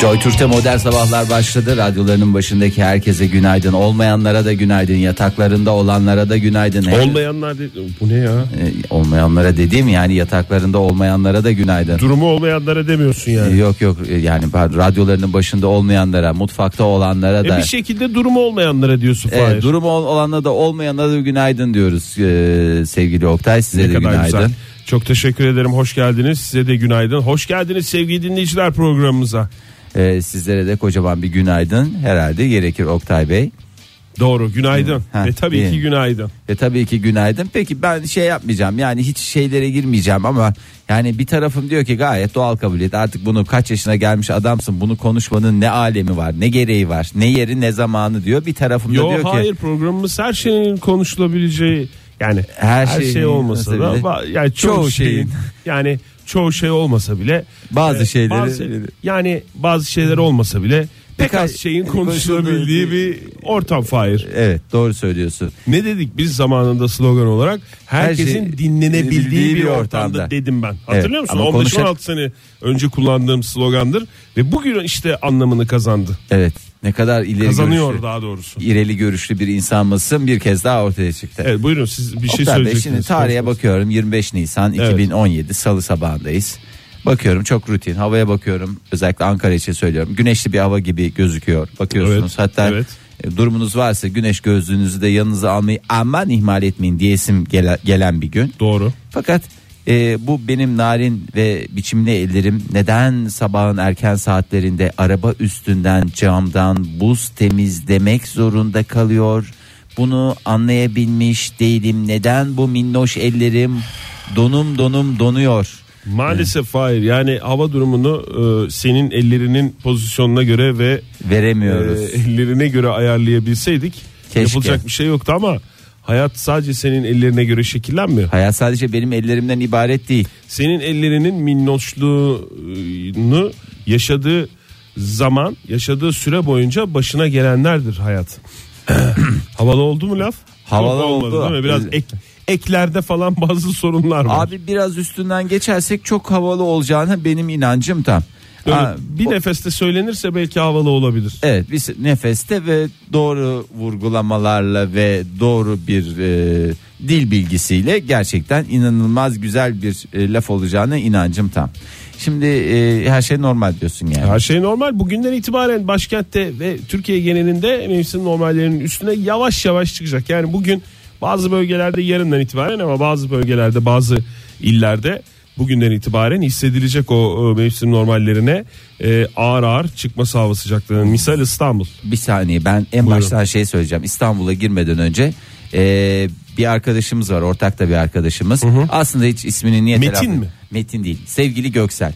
Joy Türk'te modern sabahlar başladı. Radyolarının başındaki herkese günaydın. Olmayanlara da günaydın. Yataklarında olanlara da günaydın. Olmayanlar dedi. Bu ne ya? Ee, olmayanlara dediğim yani yataklarında olmayanlara da günaydın. Durumu olmayanlara demiyorsun yani. Yok yok e, yani radyolarının başında olmayanlara, mutfakta olanlara E da. bir şekilde durumu olmayanlara diyorsun Fahir. durumu ol- olanlara da olmayanlara da günaydın diyoruz ee, sevgili Oktay size ne de kadar günaydın. güzel. Çok teşekkür ederim. Hoş geldiniz. Size de günaydın. Hoş geldiniz sevgili dinleyiciler programımıza. Ee, sizlere de kocaman bir günaydın herhalde gerekir Oktay Bey. Doğru. Günaydın. Ha, Ve tabii iyi. ki günaydın. Ve tabii ki günaydın. Peki ben şey yapmayacağım yani hiç şeylere girmeyeceğim ama yani bir tarafım diyor ki gayet doğal kabul et. Artık bunu kaç yaşına gelmiş adamsın bunu konuşmanın ne alemi var ne gereği var ne yeri ne zamanı diyor. Bir tarafım da Yo diyor hayır ki programımız her şeyin konuşulabileceği yani Her her, şey olmasa da yani çoğu, çoğu şeyin, şeyin. yani çoğu şey olmasa bile Bazı şeyleri- bazı- yani bazı şeyler olmasa bile pek az şeyin konuşulabildiği bir ortam Fahir. evet doğru söylüyorsun. Ne dedik biz zamanında slogan olarak? Herkesin şey dinlenebildiği bir ortamda, ortamda. dedim ben. Hatırlıyor musun? ama 15-16 konuşacak- sene önce kullandığım slogandır ve bugün işte anlamını kazandı. Evet ne kadar ileri Kazanıyor görüşlü, daha doğrusu. ireli görüşlü bir insan mısın bir kez daha ortaya çıktı. Evet buyurun siz bir şey Oktay Bey, söyleyeceksiniz. şimdi tarihe Konuşmanız. bakıyorum 25 Nisan Evet. 2017 Salı sabahındayız. Bakıyorum çok rutin havaya bakıyorum özellikle Ankara için söylüyorum güneşli bir hava gibi gözüküyor bakıyorsunuz Evet, hatta evet. e, durumunuz varsa güneş gözlüğünüzü de yanınıza almayı aman ihmal etmeyin diyesim gele- gelen bir gün. Doğru. Fakat e, bu benim narin ve biçimli ellerim neden sabahın erken saatlerinde araba üstünden camdan buz temizlemek zorunda kalıyor? Bunu anlayabilmiş değilim. Neden bu minnoş ellerim donum donum donuyor? Maalesef hayır yani hava durumunu e, senin ellerinin pozisyonuna göre ve Veremiyoruz. e, ellerine göre ayarlayabilseydik Keşke. yapılacak bir şey yoktu ama hayat sadece senin ellerine göre şekillenmiyor. Hayat sadece benim ellerimden ibaret değil. senin ellerinin minnoşluğunu yaşadığı zaman yaşadığı süre boyunca başına gelenlerdir hayat. Havalı oldu mu laf? Havalı olmadı oldu. Değil mi? Biraz ek, eklerde falan bazı sorunlar var. Abi biraz üstünden geçersek çok havalı olacağına benim inancım tam. Böyle Ha, bir nefeste söylenirse belki havalı olabilir. Evet bir nefeste ve doğru vurgulamalarla ve doğru bir e, dil bilgisiyle gerçekten inanılmaz güzel bir e, laf olacağına inancım tam. Şimdi e, her şey normal diyorsun yani. Her şey normal. Bugünden itibaren başkentte ve Türkiye genelinde mevsim normallerinin üstüne yavaş yavaş çıkacak. Yani bugün bazı bölgelerde yarından itibaren ama bazı bölgelerde bazı illerde bugünden itibaren hissedilecek o, o mevsim normallerine e, ağır ağır çıkması hava sıcaklığının. Misal İstanbul. Bir saniye ben en Buyurun. baştan şey söyleyeceğim. İstanbul'a girmeden önce e, bir arkadaşımız var ortak da bir arkadaşımız. Aslında hiç ismini niye Metin telaffuz- mi? Metin değil sevgili Göksel.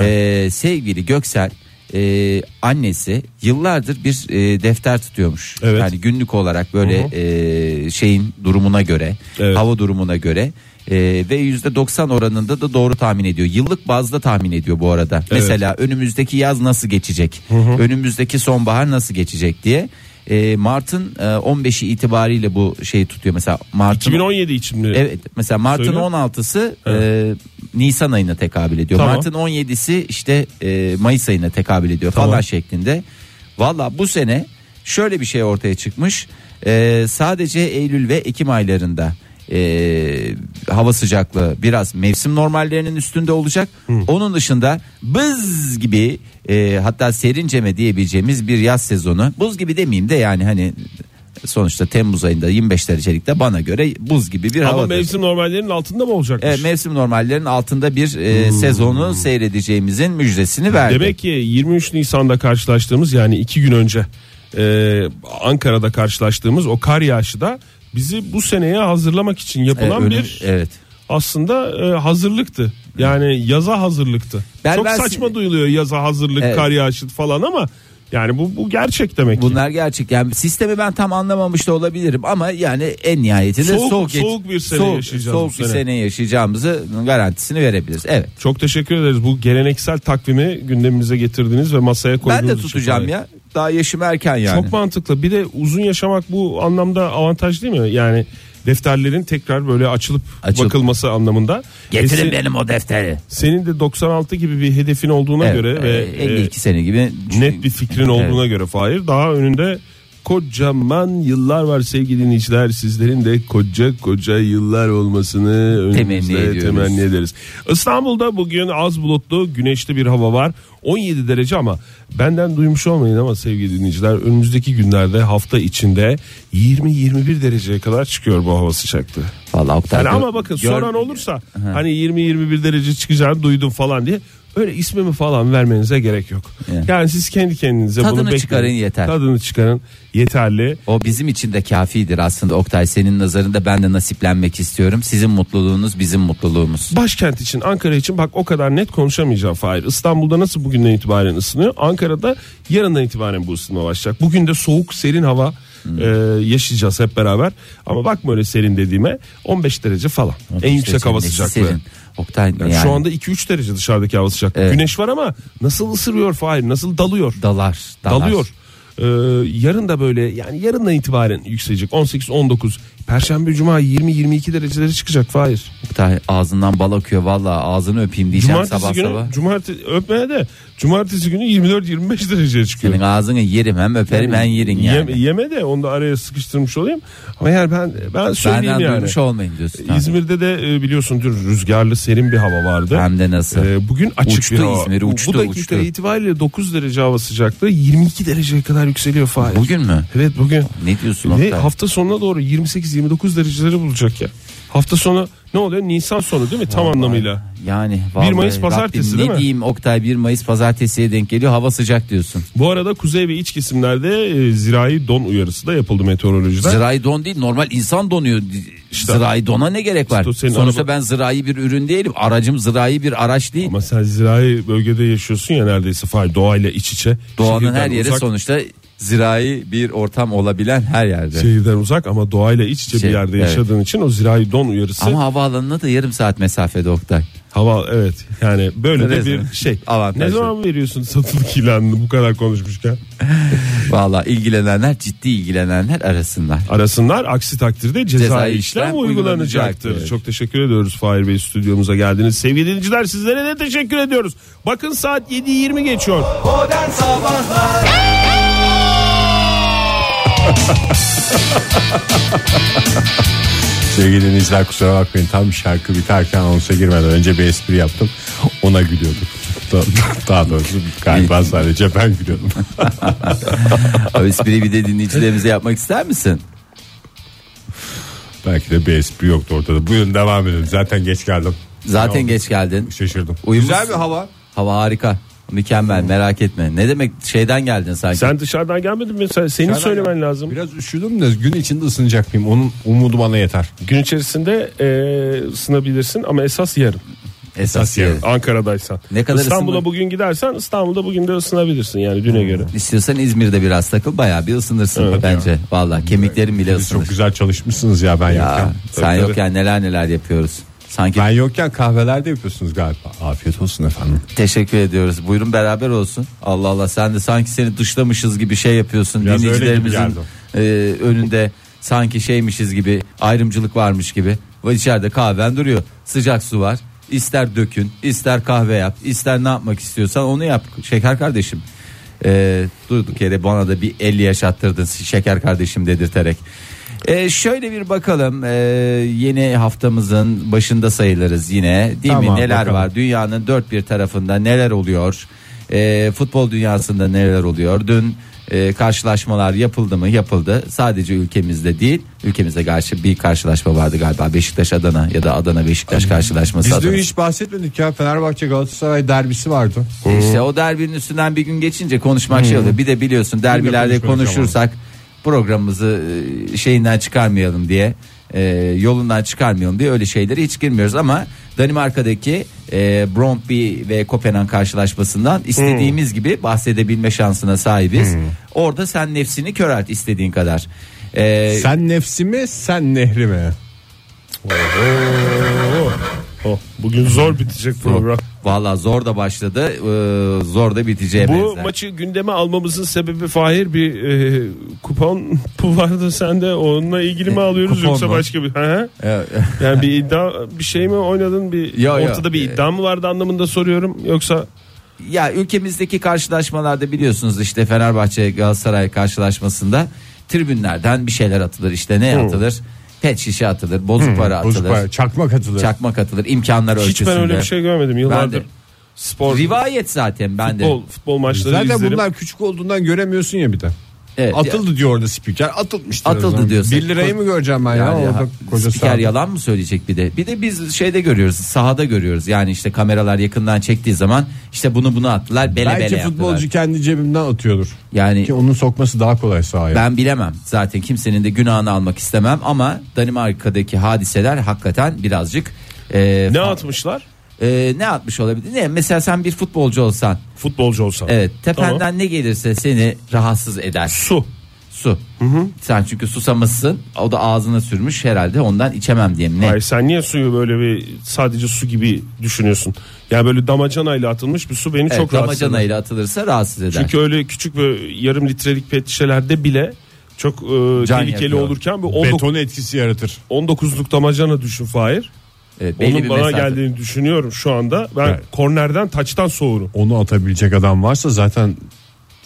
E, sevgili Göksel e, annesi yıllardır bir e, defter tutuyormuş. Evet. Yani günlük olarak böyle e, şeyin durumuna göre Evet. hava durumuna göre e, ve yüzde 90 oranında da doğru tahmin ediyor. Yıllık bazda tahmin ediyor bu arada. Mesela önümüzdeki yaz nasıl geçecek? Önümüzdeki sonbahar nasıl geçecek diye. E, Mart'ın e, 15'i itibariyle bu şeyi tutuyor. Mesela Mart'ın 2017 için mi? Evet mesela Mart'ın Söyle. 16'sı e, Nisan ayına tekabül ediyor. Tamam. Mart'ın 17'si işte e, Mayıs ayına tekabül ediyor Tamam. falan şeklinde. Valla bu sene şöyle bir şey ortaya çıkmış. E, sadece Eylül ve Ekim aylarında e, hava sıcaklığı biraz mevsim normallerinin üstünde olacak. Onun dışında bız gibi e, hatta serinceme diyebileceğimiz bir yaz sezonu. Buz gibi demeyeyim de yani hani sonuçta Temmuz ayında 25 derecelikte bana göre buz gibi bir Ama hava. mevsim normallerinin altında mı olacakmış? Evet, mevsim normallerinin altında bir e, sezonu seyredeceğimizin müjdesini verdi. Demek ki 23 Nisan'da karşılaştığımız yani iki gün önce e, Ankara'da karşılaştığımız o kar yağışı da bizi bu seneye hazırlamak için yapılan önüm- bir evet. aslında e, hazırlıktı. Yani yaza hazırlıktı. Ben- Çok saçma duyuluyor yaza hazırlık, Evet. kar yağışı falan ama yani bu bu gerçek demek ki. Bunlar gerçek. Yani sistemi ben tam anlamamış da olabilirim ama yani en nihayetinde Soğuk- soğuk, soğuk bir sene soğuk, yaşayacağız soğuk bir sene. sene yaşayacağımızı garantisini verebiliriz. Evet. Çok teşekkür ederiz. Bu geleneksel takvimi gündemimize getirdiniz ve masaya koyduğunuz Ben de için. tutacağım ya. Daha yaşım erken yani. Çok mantıklı. Bir de uzun yaşamak bu anlamda avantaj değil mi? Yani defterlerin tekrar böyle açılıp, Açılıp- bakılması anlamında. Getirin E, se- benim o defteri. senin de 96 gibi bir hedefin olduğuna Evet, göre ve e, 52 sene gibi e, net bir fikrin olduğuna Evet. göre Fahir daha önünde kocaman yıllar var sevgili dinleyiciler sizlerin de koca koca yıllar olmasını Temenni önümüzde ediyoruz. temenni ederiz. İstanbul'da bugün az bulutlu güneşli bir hava var 17 derece ama benden duymuş olmayın ama sevgili dinleyiciler önümüzdeki günlerde hafta içinde 20-21 dereceye kadar çıkıyor bu hava sıcaklığı. Vallahi Oktay Yani gör- ama bakın gör- soran olursa hani 20-21 derece çıkacağını duydum falan diye öyle ismimi falan vermenize gerek yok. Evet. Yani siz kendi kendinize Tadını bunu bekleyin. çıkarın yeter. Tadını çıkarın yeterli. O bizim için de kafidir aslında Oktay senin nazarında ben de nasiplenmek istiyorum. Sizin mutluluğunuz bizim mutluluğumuz. Başkent için Ankara için bak o kadar net konuşamayacağım Fahir. İstanbul'da nasıl bugünden itibaren ısınıyor? Ankara'da yarından itibaren bu ısınma başlayacak. Bugün de soğuk serin hava Hmm. e, yaşayacağız hep beraber. Ama bakma öyle serin dediğime 15 derece falan. en yüksek hava Nesi sıcaklığı. serin? Oktay Yani yani Şu anda 2-3 derece dışarıdaki hava sıcaklığı. Evet. Güneş var ama nasıl ısırıyor Fahir nasıl dalıyor. dalar, dalar. Dalıyor. Ee, yarın da böyle yani yarından itibaren yükselecek 18-19 Perşembe Cuma 20-22 derecelere çıkacak Fahir. Oktay ağzından bal akıyor valla ağzını öpeyim diyeceğim Cumartesi sabah günü sabah. cumartesi öpmeye de cumartesi günü 24-25 dereceye çıkıyor. Senin ağzını yerim hem öperim hem yerin yani. Yeme, yeme de onu da araya sıkıştırmış olayım. Ama yani ben ben söyleyeyim Benden yani. duymuş olmayın diyorsun. İzmir'de de e, biliyorsun dün rüzgarlı serin bir hava vardı. Hem de nasıl? Ee, bugün açık Uçtu bir hava. İzmir, uçtu, Bu dakika uçtu. itibariyle 9 derece hava sıcaklığı 22 dereceye kadar yükseliyor Fahir. Bugün mü? Evet bugün. Ne diyorsun Ve Oktay? hafta sonuna doğru 28-29 dereceleri bulacak ya. Hafta sonu ne oluyor? Nisan sonu değil mi? Tam anlamıyla. Yani vallahi Mayıs pazartesi Rabbim, değil ne mi? diyeyim Oktay 1 Mayıs pazartesiye denk geliyor hava sıcak diyorsun. Bu arada kuzey ve iç kesimlerde e, zirai don uyarısı da yapıldı meteorolojiden. Zirai don değil normal insan donuyor. zirai dona ne gerek var? İşte Sonuçta araba- ben zirai bir ürün değilim. Aracım zirai bir araç değil. Ama sen zirai bölgede yaşıyorsun ya neredeyse fay doğayla iç içe. Doğanın Şehirden her yeri uzak, sonuçta zirai bir ortam olabilen her yerde. Şehirden uzak ama doğayla iç içe Şey, bir yerde evet. yaşadığın için o zirai don uyarısı Ama havaalanına da yarım saat mesafede Oktay. hava evet yani böyle de bir şey. Avantajlı. Ne zaman veriyorsun satılık ilanını bu kadar konuşmuşken? Valla ilgilenenler ciddi ilgilenenler arasınlar. Arasınlar aksi takdirde cezai, Cezai işlem, işlem uygulanacaktır. uygulanacaktır. Çok teşekkür ediyoruz Fahir Bey stüdyomuza geldiniz. Sevgili dinleyiciler sizlere de teşekkür ediyoruz. Bakın saat 7.20 geçiyor. Modern Sabahlar Sevgili dinleyiciler kusura bakmayın tam şarkı biterken anonsa girmeden önce bir espri yaptım. Ona gülüyorduk. Da- Daha doğrusu galiba sadece ben gülüyordum. O espriyi bir de dinleyicilerimize yapmak ister misin? Belki de bir espri yoktu ortada. Buyurun devam edelim. Zaten geç geldim. Zaten geç geldin. Şaşırdım. Uyumuşsun. Güzel bir hava. Hava harika. Mükemmel merak etme. Ne demek şeyden geldin sanki. Sen dışarıdan gelmedin mi? Sen, senin Dışarıdan söylemen lazım. Biraz üşüdüm de gün içinde ısınacak mıyım? Onun umudu bana yeter. Gün içerisinde e, ısınabilirsin ama esas yarın. Esas yarın. Ankara'daysan. Ne kadar İstanbul'a ısınma- bugün gidersen İstanbul'da bugün de ısınabilirsin yani düne göre. İstiyorsan İzmir'de biraz takıl bayağı bir ısınırsın Evet bence. Vallahi kemiklerin bile Siz ısınır. çok güzel çalışmışsınız ya ben Ya yokken. sen Tabii, yokken neler neler yapıyoruz. Sanki Ben yokken kahvelerde yapıyorsunuz galiba. Afiyet olsun efendim. teşekkür ediyoruz. Buyurun beraber olsun. Allah Allah sen de sanki seni dışlamışız gibi şey yapıyorsun. Biraz öyle gibi Dinleyicilerimizin geldi. e, önünde sanki şeymişiz gibi ayrımcılık varmış gibi. Ve içeride kahven duruyor. Sıcak su var. İster dökün, ister kahve yap, ister ne yapmak istiyorsan onu yap. Şeker kardeşim. E, durduk yere bana da bir 50 yaşattırdın şeker kardeşim dedirterek. E, şöyle bir bakalım e, yeni haftamızın başında sayılırız yine değil mi? Tamam, neler bakalım. var? Dünyanın dört bir tarafında neler oluyor? E, futbol dünyasında neler oluyor? Dün e, karşılaşmalar yapıldı mı? Yapıldı. Sadece ülkemizde değil ülkemizde karşı bir karşılaşma vardı galiba. Beşiktaş Adana ya da Adana Beşiktaş karşılaşması Biz Adana. dün hiç bahsetmedik ya. Fenerbahçe Galatasaray derbisi vardı. İşte o derbinin üstünden bir gün geçince konuşmak şey oluyor. Bir de biliyorsun derbilerde konuşursak programımızı e, şeyinden çıkarmayalım diye e, yolundan çıkarmayalım diye öyle şeylere hiç girmiyoruz ama Danimarka'daki e, Brøndby ve Kopenhag karşılaşmasından istediğimiz gibi bahsedebilme şansına sahibiz. Orada sen nefsini körelt istediğin kadar. E, Sen nefsi mi sen nehri mi? Oh, bugün zor bitecek program. Valla zor da başladı, e, zor da biteceğe Bu benzer. maçı gündeme almamızın sebebi Fahir bir e, kupon bu vardı sende onunla ilgili mi alıyoruz kupon yoksa mu? başka bir Hı hı. Evet. yani bir iddia bir şey mi oynadın bir Yo, yo. ortada bir iddia mı vardı anlamında soruyorum yoksa Ya ülkemizdeki karşılaşmalarda biliyorsunuz işte Fenerbahçe Galatasaray karşılaşmasında tribünlerden bir şeyler atılır. İşte ne atılır? Pet şişe atılır, bozuk para atılır, Bozuk para, çakmak atılır. çakmak atılır, imkanlar hiç ölçüsünde. ben öyle bir şey görmedim yıllardır. Spor Rivayet zaten ben futbol, de. futbol maçları Zaten izlerim. bunlar küçük olduğundan göremiyorsun ya bir de. Evet, Atıldı diyor orada spiker. Atılmıştır. Atıldı diyorsun. 1 lirayı mı göreceğim ben ya, Yani orada koca spiker sahada. yalan mı söyleyecek bir de? Bir de biz şeyde görüyoruz, sahada görüyoruz. Yani işte kameralar yakından çektiği zaman işte bunu bunu attılar, bele Belki bele futbolcu yaptılar. kendi cebinden atıyordur. Yani Ki onun sokması daha kolay sahaya. Ben bilemem. Zaten kimsenin de günahını almak istemem ama Danimarka'daki hadiseler hakikaten birazcık e, Ne atmışlar? E, ne atmış olabilir? Ne mesela sen bir futbolcu olsan, Futbolcu olsa. evet tependen Tamam. ne gelirse seni rahatsız eder. Su. Su. Sen çünkü susamışsın. O da ağzına sürmüş herhalde ondan içemem diye mi? Ne? Hayır sen niye suyu böyle bir sadece su gibi düşünüyorsun? Yani böyle damacanayla atılmış bir su beni Evet, çok rahatsız eder. damacanayla atılırsa rahatsız eder. Çünkü öyle küçük böyle yarım litrelik pet şişelerde bile çok e, tehlikeli yakıyor. olurken bu 19, Beton etkisi yaratır. 19'luk damacana düşün Fahir. Belli Onun bir bana mesafe. geldiğini düşünüyorum şu anda. Ben Evet. kornerden taçtan soğurum. Onu atabilecek adam varsa zaten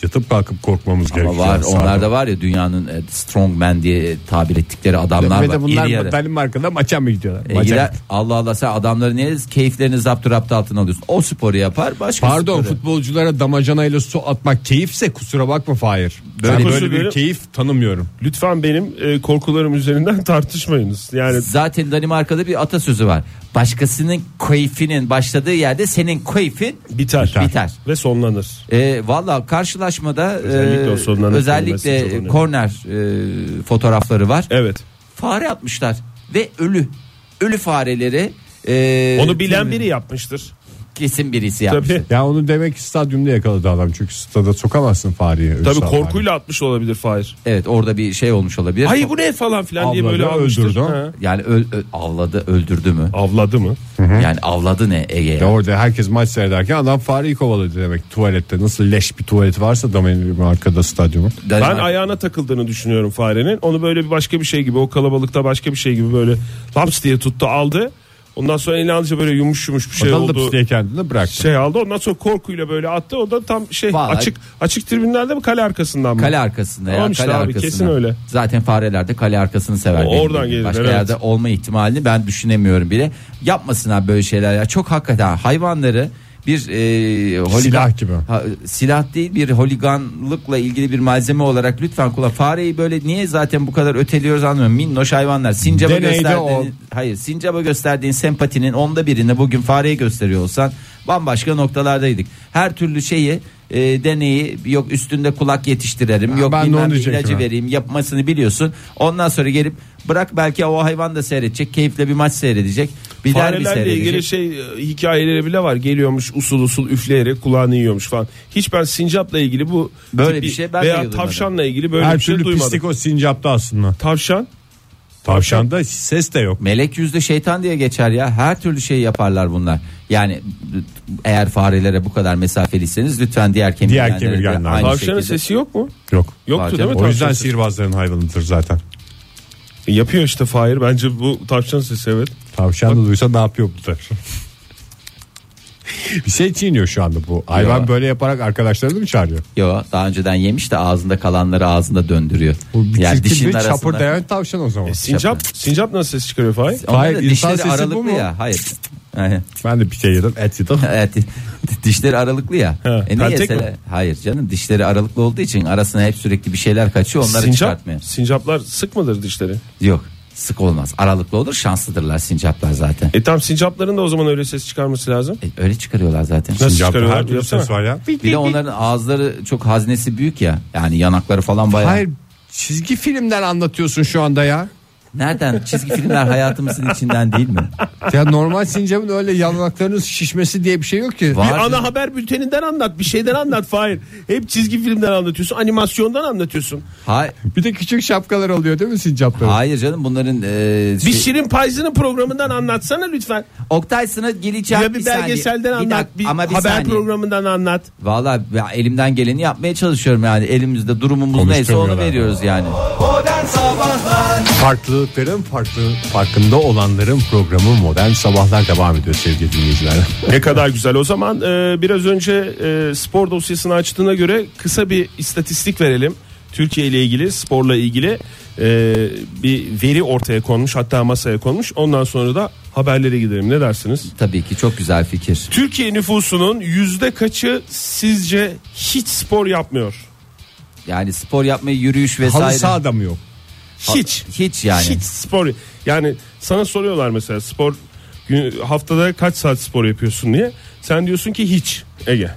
yatıp kalkıp korkmamız gerekiyor. Ama var sahada. onlarda var ya dünyanın e, strong man diye tabir ettikleri adamlar Ve var. de bunlar İri yarı. Danimarka'da maça mı gidiyorlar? E, Maça gider- gidiyor. Allah Allah sen adamları niye keyiflerini zaptı raptı altına alıyorsun? O sporu yapar başka Pardon sporu. futbolculara damacanayla su atmak keyifse kusura bakma Fahir. Böyle ben böyle bir keyif tanımıyorum. Lütfen benim e, korkularım üzerinden tartışmayınız. Yani Zaten Danimarka'da bir atasözü var. Başkasının keyfinin başladığı yerde senin keyfin biter. biter. Ve sonlanır. E, Valla karşılaşmada Özellikle e, özellikle korner e, fotoğrafları var. Evet. Fare atmışlar ve ölü. Ölü fareleri e, Onu bilen biri yapmıştır. Kesin birisi yapmış. Tabii. Ya onu demek ki stadyumda yakaladı adam. Çünkü stada sokamazsın fareyi. Tabii sağ korkuyla atmış olabilir Fahir. Evet orada bir şey olmuş olabilir. Ay bu ne falan filan diye Avladı, böyle almıştır. öldürdü. Ha. Yani öl, ö- avladı öldürdü mü? Avladı mı? Yani avladı ne Ege? Ya orada herkes maç seyrederken adam fareyi kovaladı demek tuvalette. Nasıl leş bir tuvalet varsa da arkada stadyumun. Ben Danimarka- ayağına takıldığını düşünüyorum farenin. Onu böyle bir başka bir şey gibi o kalabalıkta başka bir şey gibi böyle laps diye tuttu aldı. Ondan sonra elini alınca böyle yumuş yumuş bir şey Şey oldu. diye kendini bıraktı. Şey aldı ondan sonra korkuyla böyle attı. O da tam şey Vallahi- açık açık tribünlerde mi kale arkasından mı? Kale arkasında Tamam ya işte kale abi, arkasında. kesin öyle. Zaten fareler de kale arkasını sever. O benim oradan bildiğim. gelir, Başka evet. yerde olma ihtimalini ben düşünemiyorum bile. Yapmasınlar böyle şeyler ya. Çok hakikaten hayvanları bir e, holigan, Silah gibi. Ha, silah değil bir holiganlıkla ilgili bir malzeme olarak lütfen kullan. Fareyi böyle niye zaten bu kadar öteliyoruz anlamıyorum. Minnoş hayvanlar. Sincaba Deneyde gösterdiğin, o. hayır sincaba gösterdiğin sempatinin onda birini bugün fareye gösteriyor olsan bambaşka noktalardaydık. Her türlü şeyi e, deneyi yok üstünde kulak yetiştirelim Ha, yok ben de bilmem onu diyecektim ilacı ha. vereyim yapmasını biliyorsun. Ondan sonra gelip bırak belki o hayvan da seyredecek keyifle bir maç seyredecek. Bir derbi Farelerle seyredecek. ilgili şey e, hikayeleri bile var. Geliyormuş usul usul üfleyerek kulağını yiyormuş falan. Hiç ben sincapla ilgili bu Böyle tip bir şey ben de veya duymadım. tavşanla ilgili böyle Her bir şey türlü duymadım. pislik o sincapta aslında. Tavşan Tavşanda ses de yok. Melek yüzlü şeytan diye geçer ya. Her türlü şey yaparlar bunlar. Yani eğer farelere bu kadar mesafeliyseniz lütfen diğer kemirgenlere de kemirgenler. aynı tavşanın şekilde. sesi yok mu? Yok. Yoktu Var değil mi? O yüzden tavşan sesi? sihirbazların hayvanıdır zaten. E, Yapıyor işte Fahir. Bence bu tavşan sesi evet. Tavşan da duysa ne yapıyor bu da? bir şey çiğniyor şu anda bu. Hayvan Ya. böyle yaparak arkadaşlarını mı çağırıyor? Yo daha önceden yemiş de ağzında kalanları ağzında döndürüyor. Bu bir yani çirkin bir arasında. çapırdayan tavşan o zaman. E, sincap, sincap nasıl ses çıkarıyor Fahir? Da insan dişleri sesi bu aralıklı mu? ya. Hayır. Yani, Ben de bir şey yedim et yedim. evet dişleri aralıklı ya. Ha, e niye peltek sele- mi? Hayır canım dişleri aralıklı olduğu için arasına hep sürekli bir şeyler kaçıyor onları Sincap, çıkartmıyor. sincaplar sık mıdır dişleri? Yok sık olmaz. Aralıklı olur şanslıdırlar sincaplar zaten. E tam sincapların da o zaman öyle ses çıkarması lazım. E, öyle çıkarıyorlar zaten. Nasıl çıkarıyorlar? her türlü Yapsana. ses var ya. Bir de onların ağızları çok haznesi büyük ya. Yani yanakları falan bayağı. Hayır çizgi filmden anlatıyorsun şu anda ya. Nereden? Çizgi filmler hayatımızın içinden değil mi? Ya normal sincapın öyle yanaklarının şişmesi diye bir şey yok ki. Var. Bir ana haber bülteninden anlat, bir şeyden anlat Fahir. Hep çizgi filmden anlatıyorsun, animasyondan anlatıyorsun. Hay- Bir de küçük şapkalar oluyor değil mi sincapların? Hayır canım bunların e, Bir şey- Şirin Payzı'nın programından anlatsana lütfen. Oktay sana geleceğim Ya bir saniye. belgeselden Bir anlat, dakika, bir ama bir haber saniye. programından anlat. Valla ben elimden geleni yapmaya çalışıyorum yani elimizde durumumuz neyse onu Konuşturmuyorlar. veriyoruz yani. Modern Sabahlar Farklılıkların farklı farkında olanların programı Modern Sabahlar devam ediyor sevgili dinleyiciler. Ne kadar güzel. O zaman e, biraz önce e, spor dosyasını açtığına göre kısa bir istatistik verelim. Türkiye ile ilgili, sporla ilgili e, bir veri ortaya konmuş, hatta masaya konmuş. Ondan sonra da haberlere gidelim. Ne dersiniz? Tabii ki çok güzel fikir. Türkiye nüfusunun yüzde kaçı sizce hiç spor yapmıyor? Yani spor yapmayı yürüyüş Halı vesaire. sahada mı yok? Hiç. Hiç yani. Hiç spor. Yani sana soruyorlar mesela spor haftada kaç saat spor yapıyorsun diye. Sen diyorsun ki hiç Ege.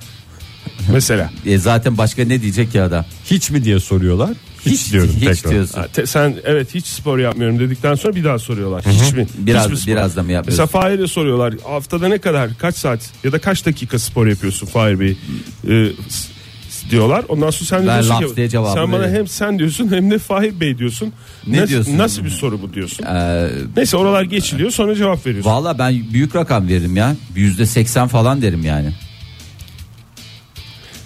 Mesela. E zaten başka ne diyecek ki adam? Hiç mi diye soruyorlar. Hiç, diyorum hiç tekrar. diyorsun. Ha, te- sen evet hiç spor yapmıyorum dedikten sonra bir daha soruyorlar. Hiç mi? Biraz- Hiç mi spor? biraz da mı yapmıyorsun? Mesela Fahir'e soruyorlar. Haftada ne kadar kaç saat ya da kaç dakika spor yapıyorsun Fahir Bey? Ee, diyorlar. Ondan sonra sen Ben diyorsun ki diye cevabı sen bana veriyorum. hem sen diyorsun hem de Fahir Bey diyorsun. Ne Nas- diyorsun? Nasıl bir soru bu diyorsun? Ee, Neyse oralar geçiliyor sonra cevap veriyorsun. Valla ben büyük rakam veririm ya. Yüzde seksen falan derim yani.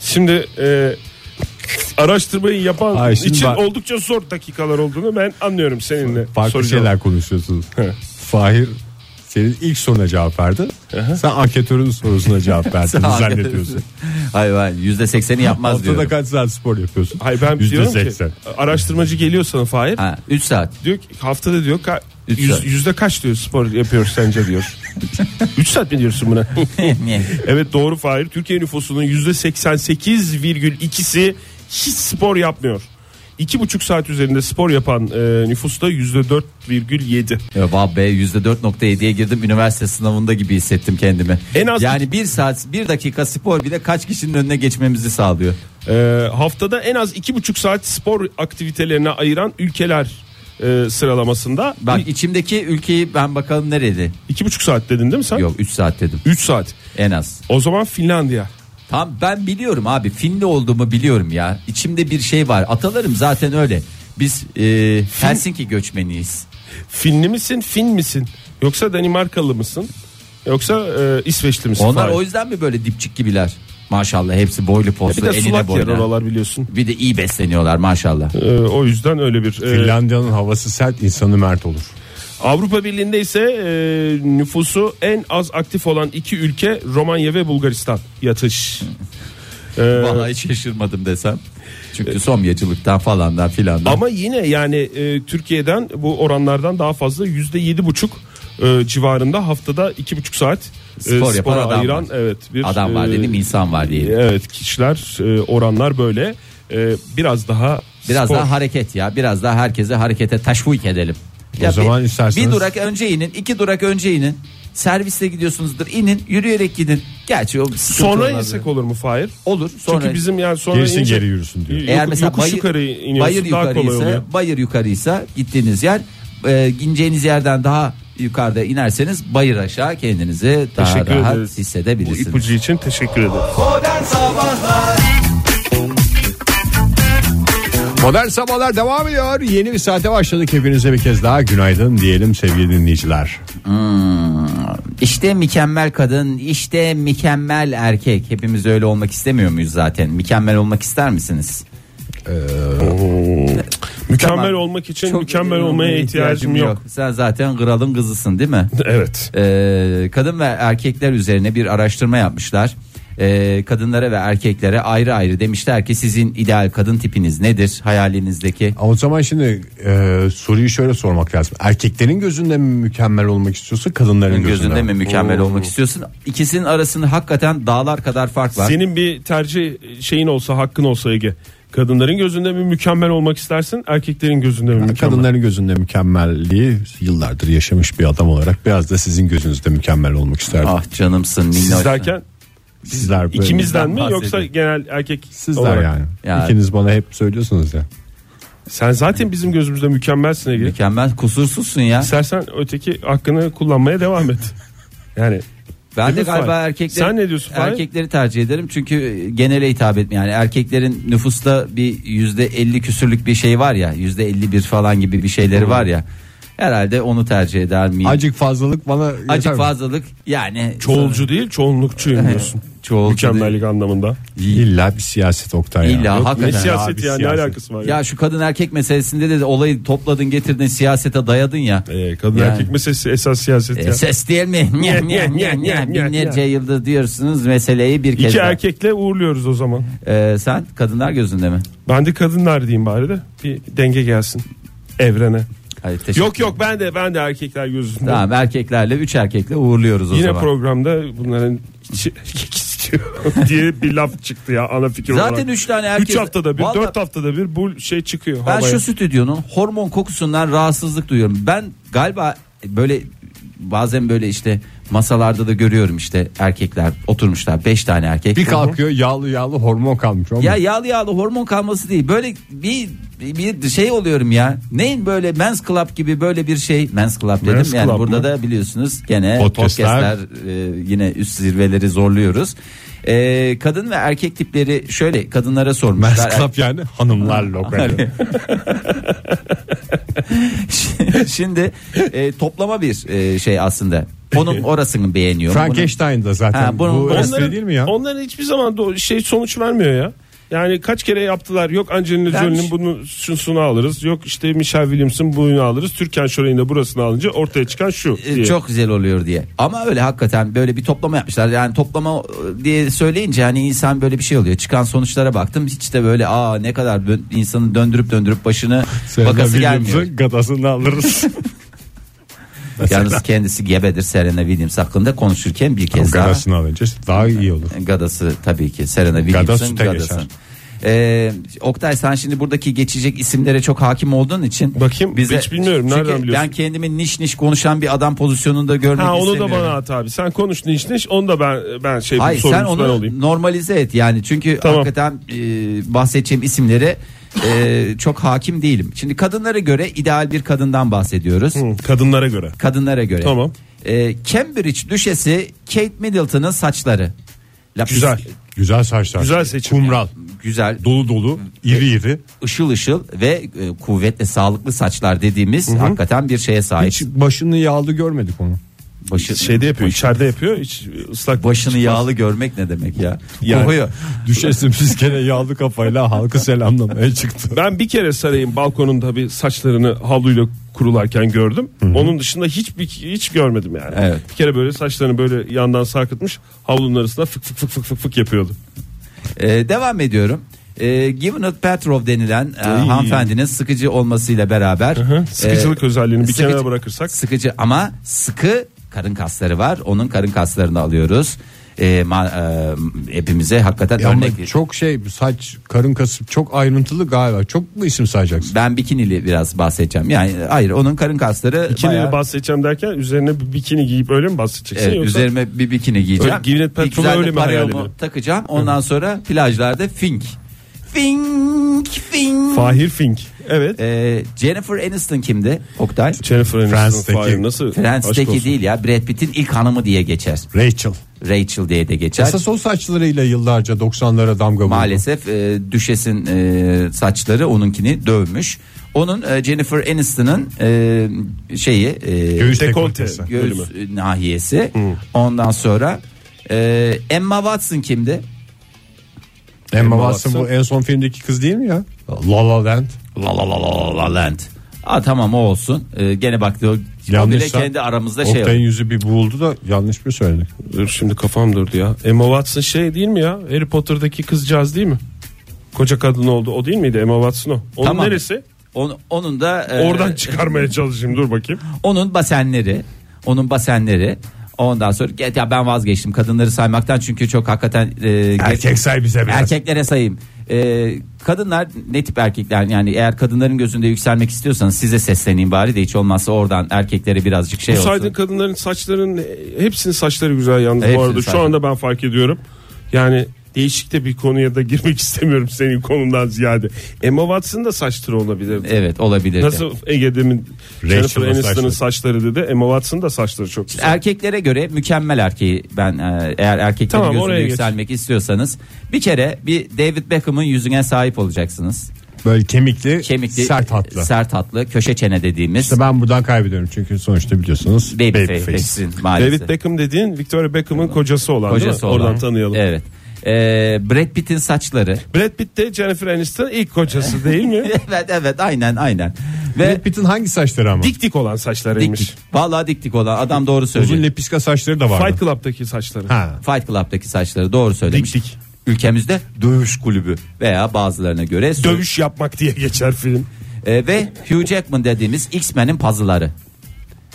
Şimdi e, araştırmayı yapan Ay, için bak- oldukça zor dakikalar olduğunu ben anlıyorum seninle. Farklı soracağım. şeyler konuşuyorsunuz. Fahir senin ilk soruna cevap verdi. Sen anketörün sorusuna cevap verdin zannediyorsun. Hayır hayır yüzde sekseni yapmaz Haftada diyorum. kaç saat spor yapıyorsun? Hayır ben Yüzde diyorum seksen. ki araştırmacı geliyor sana Fahir. Ha, 3 saat. Diyor ki haftada diyor ka- Üç yüz- saat. yüzde kaç diyor spor yapıyor sence diyor. 3 saat mi diyorsun buna? evet doğru Fahir. Türkiye nüfusunun yüzde 88,2'si hiç spor yapmıyor. İki buçuk saat üzerinde spor yapan e, nüfusta yüzde 4,7. Ya Vah be yüzde 4.7'ye girdim üniversite sınavında gibi hissettim kendimi. En az- yani bir saat bir dakika spor bile kaç kişinin önüne geçmemizi sağlıyor. E, haftada en az iki buçuk saat spor aktivitelerine ayıran ülkeler e, sıralamasında. Bak içimdeki ülkeyi ben bakalım nerede? iki buçuk saat dedin değil mi sen? Yok 3 saat dedim 3 saat. en az. O zaman Finlandiya. Tam ben biliyorum abi Finli olduğumu biliyorum ya. İçimde bir şey var. Atalarım zaten öyle. Biz e, Helsinki göçmeniyiz. Finli misin, Fin misin? Yoksa Danimarkalı mısın? Yoksa e, İsveçli misin? Onlar Fahir? o yüzden mi böyle dipçik gibiler? Maşallah hepsi boylu bir poslu de enine sulak yer boyuna. oralar biliyorsun. Bir de iyi besleniyorlar maşallah. E, o yüzden öyle bir. e, Finlandiya'nın havası sert insanı mert olur. Avrupa Birliği'nde ise e, nüfusu en az aktif olan iki ülke Romanya ve Bulgaristan. Yatış. E, Vallahi hiç şaşırmadım desem. Çünkü somyacılıktan falandan filandan. ama yine yani e, Türkiye'den bu oranlardan daha fazla yüzde yedi buçuk e, civarında haftada iki buçuk saat e, Spor spora adam ayıran var. evet bir Adam var e, dedim insan var diyelim. Evet kişiler e, oranlar böyle E, biraz daha Biraz spor. daha hareket ya. Biraz daha herkese harekete teşvik edelim. Ya zaman bir, isterseniz- bir durak önce inin, iki durak önce inin. Servisle gidiyorsunuzdur. inin, yürüyerek gidin. Gerçi o sonra olmaz. insek olur mu Fahir? olur. Sonra Çünkü bizim yani sonra Gerisin ince- geri yürüsün diyor. Yok- eğer mesela yokuş bayır, yukarı iniyorsun bayır daha kolay yukarıysa, oluyor. bayır yukarıysa gittiğiniz yer e, ineceğiniz yerden daha yukarıda inerseniz bayır aşağı kendinizi daha Teşekkür rahat ederiz. Bu hissedebilirsiniz. ipucu için teşekkür ederim. Modern Sabahlar devam ediyor. Yeni bir saate başladık. Hepinize bir kez daha günaydın diyelim sevgili dinleyiciler. İşte mükemmel kadın, işte mükemmel erkek. Hepimiz öyle olmak istemiyor muyuz zaten? Mükemmel olmak ister misiniz? Mükemmel Tamam. olmak için Çok mükemmel olmaya ihtiyacım yok. Sen zaten kralın kızısın değil mi? Evet. Ee, kadın ve erkekler üzerine bir araştırma yapmışlar. Ee, kadınlara ve erkeklere ayrı ayrı demişler ki sizin ideal kadın tipiniz nedir hayalinizdeki? O zaman şimdi e, soruyu şöyle sormak lazım. Erkeklerin gözünde mi mükemmel olmak istiyorsa kadınların gözünde, Gözünde mi mükemmel olmak istiyorsun? İkisinin arasında hakikaten dağlar kadar fark var. Senin bir tercih şeyin olsa hakkın olsa Ege. Kadınların gözünde mi mükemmel olmak istersin erkeklerin gözünde mi mükemmel? Kadınların gözünde mükemmelliği yıllardır yaşamış bir adam olarak biraz da sizin gözünüzde mükemmel olmak isterdim. Ah canımsın minnoş. Siz derken Sizler böyle- ikimizden mi yoksa genel erkek Sizler olarak? yani. Ya- İkiniz bana hep söylüyorsunuz ya. Sen zaten bizim gözümüzde mükemmelsin Ege. Mükemmel kusursuzsun ya. İstersen öteki hakkını kullanmaya devam et. Yani Ben de Değil mi galiba Fahir? erkekler Sen ne diyorsun Fahir? Erkekleri tercih ederim çünkü genele hitap etmiyor. Yani erkeklerin nüfusta bir yüzde elli küsürlük bir şey var ya yüzde elli bir falan gibi bir şeyleri var ya. Herhalde onu tercih eder miyim? Acık fazlalık bana yeter Acık mi? fazlalık yani çoğulcu değil çoğunlukçuyum diyorsun. çoğulcu Mükemmellik anlamında. İlla bir siyaset Oktay ya. İlla Yok, hakikaten. ne siyaset Abi ya ne alakası var ya? Ya şu kadın erkek meselesinde de olayı topladın getirdin siyasete dayadın ya. Ee, kadın Yani. erkek meselesi esas siyaset E, ya. ses değil mi? Nya, nya, nya, nya. Binlerce yıldır diyorsunuz meseleyi bir kez İki daha. erkekle uğurluyoruz o zaman. E, sen kadınlar gözünde mi? Ben de kadınlar diyeyim bari de bir denge gelsin evrene. Hayır, teşekkür Yok yok ben de ben de erkekler gözünde. Tamam erkeklerle üç erkekle uğurluyoruz o Yine zaman. programda bunların içi- erkek istiyor diye bir laf çıktı ya ana fikir olarak. Zaten üç tane erkek. 3 haftada bir, Vallahi 4 haftada bir bu şey çıkıyor Ben havaya. şu stüdyonun hormon kokusundan rahatsızlık duyuyorum. Ben galiba böyle bazen böyle işte masalarda da görüyorum işte erkekler oturmuşlar beş tane erkek. Bir kalkıyor yağlı yağlı hormon kalmış. Ya yağlı yağlı hormon kalması değil. Böyle bir bir şey oluyorum ya. Neyin böyle Men's Club gibi böyle bir şey. Men's Club dedim. Men's yani Club burada mı? da biliyorsunuz gene Podcastler. podcastler e, yine üst zirveleri zorluyoruz. E, kadın ve erkek tipleri şöyle kadınlara sormuşlar. Men's Club yani hanımlar lokali. Şimdi e, toplama bir e, şey aslında. Onun orasını beğeniyorum. Bunun- Frankenstein da zaten Ha, bunun- bu espri değil mi ya? Onların hiçbir zaman do- şey sonuç vermiyor ya. Yani kaç kere yaptılar yok Angelina Jolie'nin bunu şusunu alırız yok işte Michelle Williams'ın bunu alırız Türkan Şoray'ın da burasını alınca ortaya çıkan şu E, diye. çok güzel oluyor diye. Ama öyle hakikaten böyle bir toplama yapmışlar. Yani toplama e, diye söyleyince hani insan böyle bir şey oluyor. Çıkan sonuçlara baktım. Hiç de böyle aa ne kadar insanın döndürüp döndürüp başını Serena bakası gelmiyor. Gadasını alırız. Yalnız kendisi gebedir Serena Williams hakkında konuşurken bir kez daha gadasını alınca daha iyi olur. gadası tabii ki Serena Gada Williams'ın süte gadası. geçer. Ee, Oktay sen şimdi buradaki geçecek isimlere çok hakim olduğun için Bakayım, hiç bilmiyorum. Çünkü Nereden biliyorsun? Ben kendimi niş niş konuşan bir adam pozisyonunda görmek Ha onu da istemiyorum. bana at abi. Sen konuş niş niş onu da ben ben şey Hayır sen onu olayım. normalize et yani çünkü Tamam. hakikaten e, bahsedeceğim isimlere e, çok hakim değilim. Şimdi kadınlara göre ideal bir kadından bahsediyoruz. Hı, kadınlara göre. Kadınlara göre. Tamam. E, Cambridge düşesi Kate Middleton'ın saçları. Lapis- Güzel. Güzel saçlar. Güzel seçim. Kumral. Güzel. Dolu dolu. iri iri. ışıl ışıl ve e, kuvvetli sağlıklı saçlar dediğimiz hakikaten bir şeye sahip. Hiç başını yağlı görmedik onu. Başı, Şeyde yapıyor, içeride yapıyor. Hiç ıslak başını çıkmaz. yağlı görmek ne demek ya? Yani- Kokuyor. Düşesimiz gene yağlı kafayla halkı selamlamaya çıktı. Ben bir kere sarayın balkonunda bir saçlarını havluyla kurularken gördüm. Onun dışında hiç bir hiç görmedim yani. Evet. Bir kere böyle saçlarını böyle yandan sarkıtmış havlunun arasında fık fık fık fık fık fık yapıyordu. Ee, devam ediyorum. Ee, Gwyneth Paltrow denilen e, hanımefendinin sıkıcı olmasıyla beraber hı. Sıkıcılık özelliğini bir sıkıcı- kenara bırakırsak. sıkıcı ama sıkı karın kasları var. Onun karın kaslarını alıyoruz. Ee, ma- e, hepimize hakikaten Ya ama örnek. çok şey saç karın kasıp çok ayrıntılı galiba. Çok mu isim sayacaksın? Ben bikinili biraz bahsedeceğim. Yani hayır onun karın kasları Bikiniyle bayağı- bahsedeceğim derken üzerine bir bikini giyip öyle mi bahsedeceksin? Evet, yoksa üzerime bir bikini giyeceğim. Öyle Gwyneth Bir de öyle mi hayal takacağım. Ondan sonra plajlarda fink. Fink fink. Fahir Fink. Evet. Ee, Jennifer Aniston kimdi? Oktay. Jennifer Aniston Friends'teki- nasıl? Friends'teki değil ya Brad Pitt'in ilk hanımı diye geçer. Rachel. Rachel diye de geçer. Esas o saçlarıyla yıllarca 90'lara damga vurdu. Maalesef e, düşesin e, saçları onunkini dövmüş. Onun e, Jennifer Aniston'ın e, şeyi e, Göğüs Dekolte. dekoltesi. göğüs bölümü. nahiyesi. Ondan sonra e, Emma Watson kimdi? Emma Emma Watson bu Watson. en son filmdeki kız değil mi ya? La La Land. La la la la la land. Aa, tamam o olsun. E, gene bak o, bile Yanlışsa kendi aramızda şey Oktay'ın yüzü bir buldu da yanlış mı söyledik? Dur şimdi kafam durdu ya. Emma Watson şey değil mi ya? Harry Potter'daki kızcağız değil mi? Koca kadın oldu. O değil miydi? Emma Watson o. Onun Tamam. neresi? Onun, onun da e, Oradan çıkarmaya çalışayım. Dur bakayım. onun basenleri, onun basenleri. Ondan sonra "Get ya ben vazgeçtim kadınları saymaktan çünkü çok hakikaten e, Erkek say bize biraz. erkeklere sayayım. E, kadınlar ne tip erkekler yani eğer kadınların gözünde yükselmek istiyorsanız size sesleneyim bari de hiç olmazsa oradan erkeklere birazcık şey Bu olsun. saydığın kadınların saçlarının hepsinin saçları güzel yalnız bu Hepsinin arada. Şu saçları. anda ben fark ediyorum. Yani değişik de bir konuya da girmek istemiyorum senin konundan ziyade. Emma Watson da saçları olabilir. Evet olabilir. Nasıl Ege demin Jennifer Aniston'ın saçları. saçları dedi. Emma Watson da saçları çok güzel. Erkeklere göre mükemmel erkeği ben e, eğer erkeklerin Tamam, gözünde oraya geç. yükselmek istiyorsanız bir kere bir David Beckham'ın yüzüne sahip olacaksınız. Böyle kemikli, Kemikli, sert hatlı. sert hatlı, köşe çene dediğimiz İşte ben buradan kaybediyorum çünkü sonuçta biliyorsunuz baby, babyface. face'in maalesef. David Beckham dediğin Victoria Beckham'ın kocası olan değil mi? kocası olan. Oradan tanıyalım. Evet. Ee, Brad Pitt'in saçları. Brad Pitt de Jennifer Aniston ilk kocası değil mi? evet evet aynen aynen. Ve Brad Pitt'in hangi saçları ama? dik dik olan saçlarıymış. dik dik. Vallahi dik dik olan adam doğru söylüyor. Uzun lepiska saçları da vardı. Fight Club'daki saçları. Ha. Fight Club'daki saçları doğru söylemiş. Dik dik. Ülkemizde dövüş kulübü veya bazılarına göre Dövüş yapmak diye geçer film. Ee, ve Hugh Jackman dediğimiz X-Men'in puzzle'ları.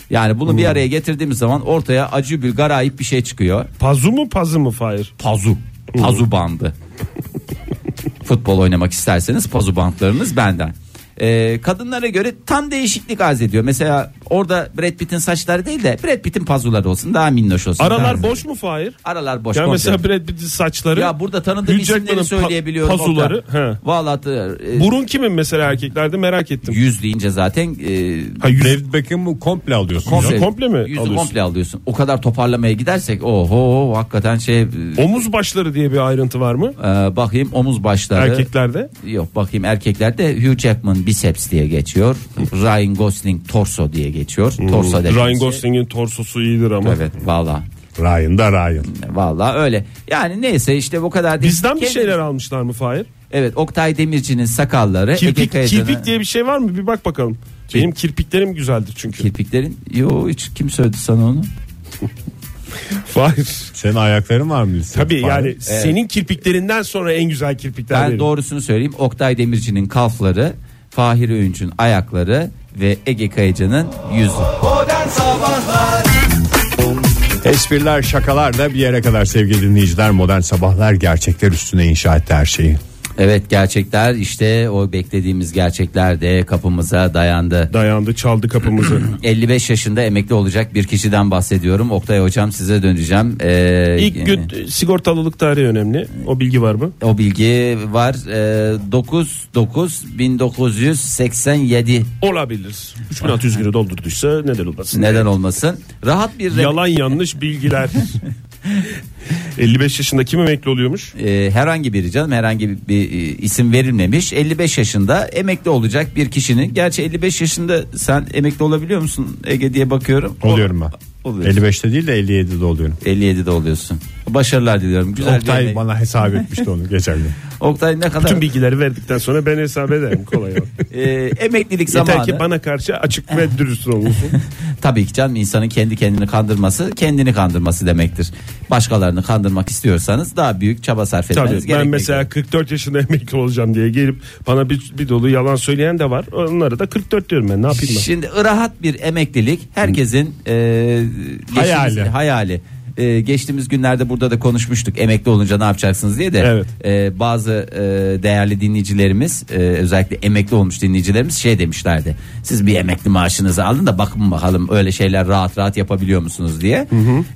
Yani bunu bir araya getirdiğimiz zaman ortaya acı bir garayip bir şey çıkıyor. Pazu mu pazı mı Fahir? Pazu. Pazu bandı. Futbol oynamak isterseniz pazu bantlarınız benden. Ee, kadınlara göre tam değişiklik arz ediyor. Mesela orada Brad Pitt'in saçları değil de Brad Pitt'in pazuları olsun daha minnoş olsun. Aralar Daha- boş mu Fahir? Aralar boş. Komple. mesela Brad Pitt'in saçları. ya burada tanıdığım Hugh isimleri söyleyebiliyorum. pazuları, he. Vallahi e, Burun kimin mesela erkeklerde merak ettim. yüz deyince zaten e, Ha, yüz- David Beckham'ı komple alıyorsun. komple, ya. komple mi Yüzü alıyorsun? komple alıyorsun. O kadar toparlamaya gidersek oho hakikaten şey e, Omuz başları diye bir ayrıntı var mı? e, bakayım omuz başları. Erkeklerde. Yok bakayım erkeklerde Hugh Jackman biceps diye geçiyor. Ryan Gosling torso diye geçiyor. Torso dediğimiz Hmm. Ryan şey- Gosling'in torsosu iyidir ama. Evet valla. Ryan da Ryan. Valla öyle. Yani neyse işte bu kadar değil. Bizden bir şeyler almışlar mı Fahir? Evet Oktay Demirci'nin sakalları. Kirpik, kirpik diye bir şey var mı? Bir bak bakalım. Benim kirpiklerim güzeldir çünkü. Kirpiklerin. Yo hiç kim söyledi sana onu? Fahir. Senin ayakların var mı? Tabii Fahir? yani senin kirpiklerinden sonra en güzel kirpikler Ben benim. doğrusunu söyleyeyim. Oktay Demirci'nin kalfları, Fahir Öğünç'ün ayakları ve Ege Kayacan'ın yüzü. Modern Sabahlar Espriler şakalar da bir yere kadar sevgili dinleyiciler modern sabahlar gerçekler üstüne inşa etti her şeyi. Evet gerçekler işte o beklediğimiz gerçekler de kapımıza dayandı. Dayandı çaldı kapımızı. 55 yaşında emekli olacak bir kişiden bahsediyorum. Oktay hocam size döneceğim. Ee, İlk gün sigortalılık tarihi önemli. O bilgi var mı? o bilgi var. Ee, 9 9 1987 Olabilir. 3600 günü doldurduysa neden olmasın? neden olmasın? Rahat bir Yalan yanlış bilgiler. 55 yaşında kim emekli oluyormuş? e, herhangi biri canım herhangi bir, bir, e, isim verilmemiş 55 yaşında emekli olacak bir kişinin gerçi 55 yaşında sen emekli olabiliyor musun Ege diye bakıyorum Oluyorum ben. Oluyorsun. 55'te değil de 57'de oluyorum. 57'de oluyorsun başarılar diliyorum güzel bir Oktay emek. bana hesap etmişti onu geçen gün. Oktay ne kadar Bütün bilgileri verdikten sonra ben hesap ederim kolay ol. e, emeklilik Yeter zamanı ki bana karşı açık ve dürüst olursun. Tabii ki canım insanın kendi kendini kandırması kendini kandırması demektir başkalarını kandırmak istiyorsanız daha büyük çaba sarf etmeniz Tabii ben gerekmektedir. mesela 44 yaşında emekli olacağım diye gelip bana bir, bir dolu yalan söyleyen de var. Onları da 44 diyorum ben ne yapayım ben? Şimdi rahat bir emeklilik herkesin e, Hayali. hayali. E, geçtiğimiz günlerde burada da konuşmuştuk emekli olunca ne yapacaksınız diye de. Evet. e, bazı e, değerli dinleyicilerimiz e, özellikle emekli olmuş dinleyicilerimiz şey demişlerdi. Siz bir emekli maaşınızı alın da bakın bakalım öyle şeyler rahat rahat yapabiliyor musunuz diye.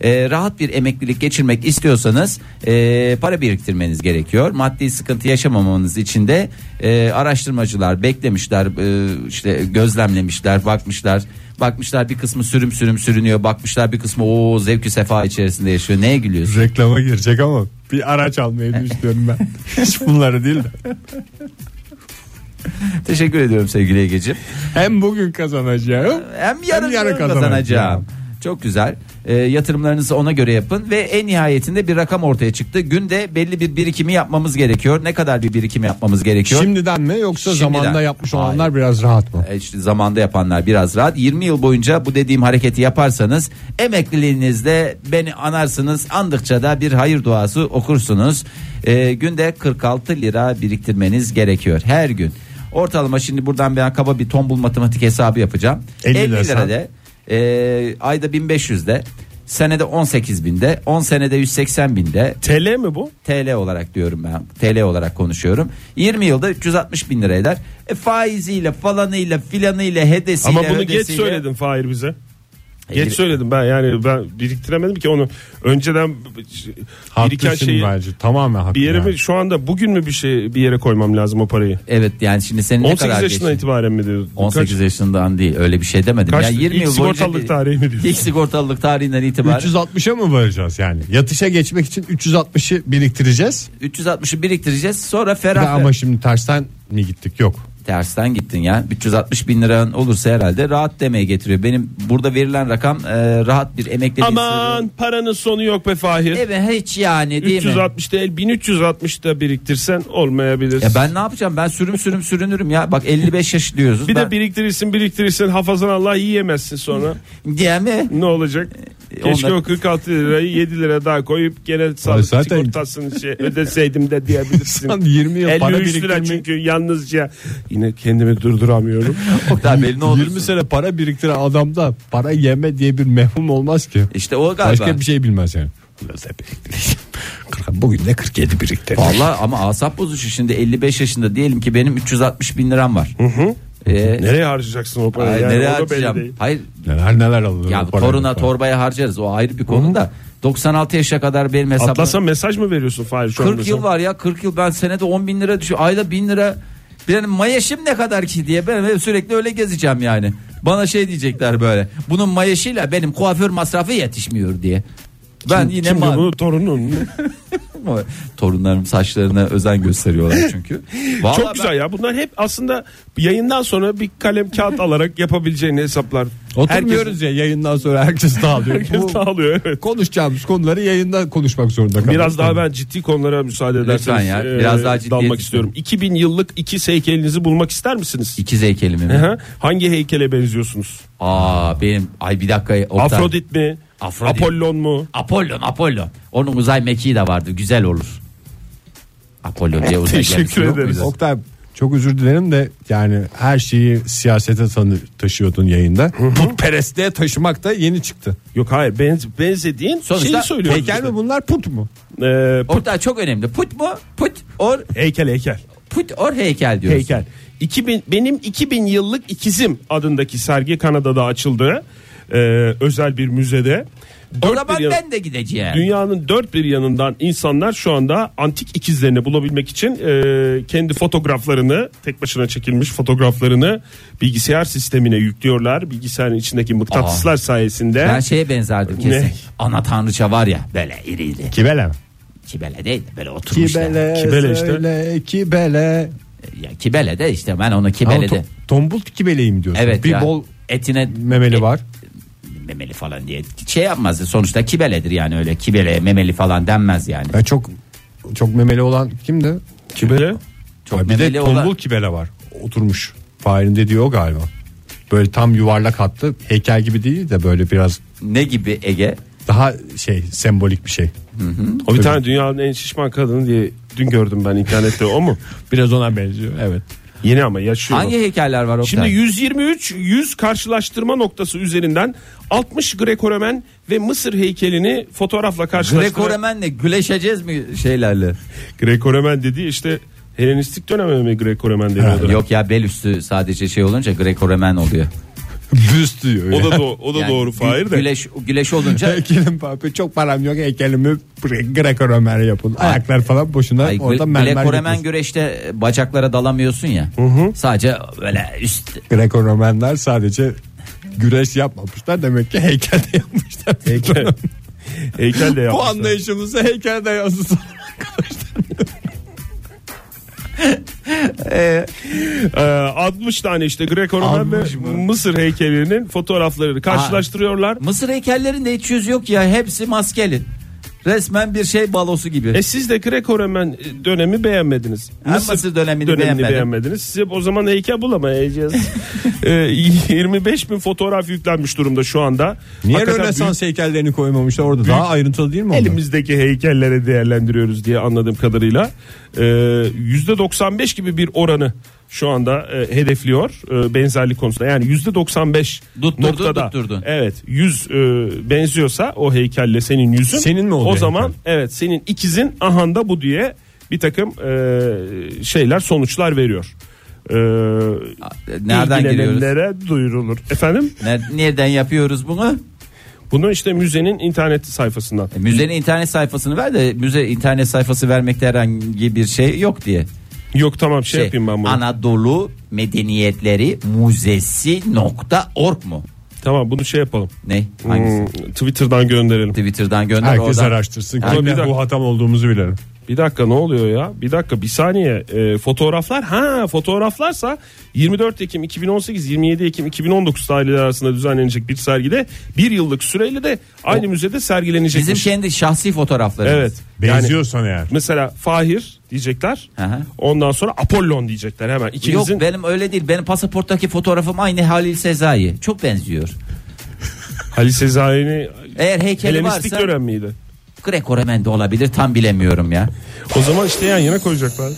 E, rahat bir emeklilik geçirmek istiyorsanız e, para biriktirmeniz gerekiyor. Maddi sıkıntı yaşamamanız için de e, araştırmacılar beklemişler e, işte gözlemlemişler bakmışlar Bakmışlar bir kısmı sürüm sürüm sürünüyor. Bakmışlar bir kısmı o zevkü sefa içerisinde yaşıyor. Neye gülüyorsun? Reklama girecek ama bir araç almayı düşünüyorum ben. Hiç bunları değil de. Teşekkür ediyorum sevgili Ege'ciğim. Hem bugün kazanacağım. Hem yarın, yarın kazanacağım. kazanacağım. Çok güzel. Ee, yatırımlarınızı ona göre yapın ve en nihayetinde bir rakam ortaya çıktı. Günde belli bir birikimi yapmamız gerekiyor. Ne kadar bir birikim yapmamız gerekiyor? Şimdiden mi yoksa Şimdiden. zamanda yapmış Hayır. olanlar biraz rahat mı? E, işte zamanda yapanlar biraz rahat. 20 yıl boyunca bu dediğim hareketi yaparsanız emekliliğinizde beni anarsınız. Andıkça da bir hayır duası okursunuz. E, günde 46 lira biriktirmeniz gerekiyor her gün. Ortalama şimdi buradan ben kaba bir tombul matematik hesabı yapacağım. 50 50 desen. lira de e, ayda 1500'de senede 18 binde 10 senede 180 binde TL mi bu? TL olarak diyorum ben. TL olarak konuşuyorum. 20 yılda 360 bin lira eder. E, faiziyle falanıyla filanıyla hedesiyle Ama bunu geç ödesiyle- söyledin Fahir bize. Geç söyledim ben yani ben biriktiremedim ki onu önceden biriken şeyi bence. Tamamen haklı. bir yere yani. mi şu anda bugün mü bir şey bir yere koymam lazım o parayı? Evet yani şimdi senin ne 18 kadar yaşından geçti? itibaren mi diyor? 18 Kaç- yaşından değil öyle bir şey demedim. Kaç- ya 20 ilk yıl sigortalılık boyunca tarihi mi diyorsun? İlk sigortalılık tarihinden itibaren 360'a mı varacağız yani? Yatışa geçmek için 360'ı biriktireceğiz. 360'ı biriktireceğiz sonra ferah ama şimdi tersten mi gittik? Yok. Tersten gittin ya 360 bin liran olursa herhalde rahat demeye getiriyor. Benim burada verilen rakam e, rahat bir emekli Aman paranın sonu yok be Fahir. Evet hiç yani değil mi? 360 değil 1360 da biriktirsen olmayabilir. Ya ben ne yapacağım? Ben sürüm sürüm sürünürüm ya. Bak 55 yaş diyoruz. bir ben... de biriktirirsin biriktirirsin hafazan Allah yiyemezsin sonra. Diye mi? ne olacak? Keşke Onlar- o 46 lirayı 7 lira daha koyup gene sağlık zaten- sigortasını şey ödeseydim de diyebilirsin. Sen 20 yıl para 53 lira biriktirmeyi- çünkü yalnızca yine kendimi durduramıyorum. Oktay Bey ne olursun. 20 sene para biriktiren adamda para yeme diye bir mefhum olmaz ki. İşte o galiba. Başka bir şey bilmez yani. Bugün de 47 biriktirdim. Vallahi ama asap bozucu şimdi 55 yaşında diyelim ki benim 360 bin liram var. Ee, Nereye harcayacaksın o parayı? ay, yani? nereye O belli harcayacağım? Hayır Neler neler alınır. ya o parayla toruna falan. torbaya harcarız o ayrı bir konu da 96 yaşa kadar benim hesabım. Atlas'a mesaj mı veriyorsun Fahir şu 40 anda yıl var ya 40 yıl ben senede 10 bin lira düşüyor ayda 1000 lira benim mayaşım ne kadar ki diye ben hep sürekli öyle gezeceğim yani bana şey diyecekler böyle bunun mayaşıyla benim kuaför masrafı yetişmiyor diye ben yine Kim ma- bu torunun? mu? torunlarım saçlarına özen gösteriyorlar çünkü Vallahi Çok ben- güzel ya. Bunlar hep aslında yayından sonra bir kalem kağıt alarak yapabileceğin hesaplar. Oturmuyoruz ya yayından sonra herkes dağılıyor. Herkes Bu dağılıyor evet. konuşacağımız konuları yayında konuşmak zorunda kalıyoruz. Biraz daha ben ciddi konulara müsaade ederseniz Lütfen ya, e, biraz daha ciddi dalmak istiyorum. 2000 yıllık iki heykelinizi bulmak ister misiniz? İkiz heykelimi mi? Hangi heykele benziyorsunuz? Aa benim ay bir dakika Oktay. Afrodit mi? Afrodit. Apollon mu? Apollon Apollon. Onun uzay mekiği de vardı güzel olur. Apollon diye uzay Teşekkür ederiz. Oktay çok özür dilerim de yani her şeyi siyasete tanı taşıyordun yayında. Putperestliğe taşımak da yeni çıktı. Yok hayır benz, benzediğin Sonuçta şeyi söylüyoruz. Heykel işte. mi bunlar put mu? Ee, put, Oktay çok önemli. Put mu? Put or heykel heykel. put or heykel diyoruz. Heykel. 2000 benim 2000 yıllık ikizim adındaki sergi Kanada'da açıldı. Ee, özel bir müzede. O Dört zaman bir yan- ben de gideceğim. Dünyanın dört bir yanından insanlar şu anda antik ikizlerini bulabilmek için e, kendi fotoğraflarını tek başına çekilmiş fotoğraflarını bilgisayar sistemine yüklüyorlar. Bilgisayarın içindeki mıknatıslar sayesinde. Ben şeye benzerdim kesin. Ne? Ana tanrıça var ya böyle iriydi. Kibele mi? Kibele değil de böyle oturmuş. da. Kibele, Kibele işte. söyle, kibele. Ya kibele de işte ben onu kibele de. to- tombul kibeleyim diyorsun. Evet bir ya. bol etine memeli e- var. Memeli falan diye şey yapmaz sonuçta kibeledir yani öyle kibele memeli falan denmez yani. Ya çok çok memeli olan kimdi? Kibele. Çok Ha, bir de memeli tombul olan kibele var. Oturmuş. Fahir'in dediği o galiba. Böyle tam yuvarlak hattı. Heykel gibi değil de böyle biraz ne gibi Ege? daha şey sembolik bir şey. O bir tane dünyanın en şişman kadını diye dün gördüm ben internette o mu? Biraz ona benziyor. Evet. Yeni ama yaşıyor. Hangi heykeller var Oktay? Şimdi 123 100 karşılaştırma noktası üzerinden 60 Greco-Romen ve Mısır heykelini fotoğrafla karşılaştıran Greco-Romen'le güleşeceğiz mi şeylerle? Greco-Romen dediği işte Helenistik döneme mi Greco-Romen deniyordu? Yok ya bel üstü sadece şey olunca Greco-Romen oluyor. Büst diyor. O da do- o da Yani doğru gü- Fahir de. Güleş, güleş olunca Heykelim papi çok param yok heykelimi Greco-Romen yapın. Ayaklar falan boşuna Ay, orada mermer Greco-Romen güreşte bacaklara dalamıyorsun ya. Sadece böyle üst Greco-Romenler sadece güreş yapmamışlar demek ki heykel de yapmışlar. Heykel. Heykel de Bu yapmışlar. anlayışımızı heykel de Ee, 60 tane işte Greco-Romen ve 60 mı? Mısır heykelinin fotoğraflarını karşılaştırıyorlar. Mısır heykellerinde hiç yüz yok ya hepsi maskeli. Resmen bir şey balosu gibi. E siz de Greco-Romen dönemi beğenmediniz. Ben Mısır dönemini beğenmedim. beğenmediniz. Size o zaman heykel bulamayacağız. e, 25 bin fotoğraf yüklenmiş durumda şu anda. Niye Hakikaten Rönesans heykellerini koymamışlar orada? Daha ayrıntılı değil mi onlar? elimizdeki heykellere değerlendiriyoruz diye anladığım kadarıyla yüzde 95 gibi bir oranı şu anda e, hedefliyor e, benzerlik konusunda yani yüzde 95 Tutturdun, noktada tutturdun. evet yüz e, benziyorsa o heykelle senin yüzün Senin mi oluyor o zaman heykel? evet senin ikizin ahanda bu diye bir takım e, şeyler sonuçlar veriyor. E, Nereden giriyoruz? ilgilenenlere duyurulur efendim Ne- Nereden yapıyoruz bunu? Bunu işte müzenin internet sayfasından. E, müzenin internet sayfasını ver de müze internet sayfası vermekte herhangi bir şey yok diye. Yok tamam şey, yapayım ben bunu. Anadolu Medeniyetleri Müzesi.org mu? Tamam bunu şey yapalım. Ne? Hangisi? Hmm, Twitter'dan gönderelim. Twitter'dan gönder Herkes oradan. araştırsın. Dakika. bu hatam olduğumuzu bilelim. Bir dakika ne oluyor ya? Bir dakika bir saniye. Ee, fotoğraflar ha fotoğraflarsa 24 Ekim 2018 27 Ekim 2019 tarihleri arasında düzenlenecek bir sergide bir yıllık süreyle de aynı müzede sergilenecekmiş. Bizim kendi şahsi fotoğraflarımız. Evet. Yani Benziyorsan eğer. mesela Fahir diyecekler. Hı hı. Ondan sonra Apollon diyecekler hemen. İkinizin Yok benim öyle değil. Benim pasaporttaki fotoğrafım aynı Halil Sezai. Çok benziyor. Halil Sezai'ni Eğer heykeli Helenistik varsa dönem miydi? Greco-Romen de olabilir tam bilemiyorum ya. O zaman işte yan yana koyacaklar.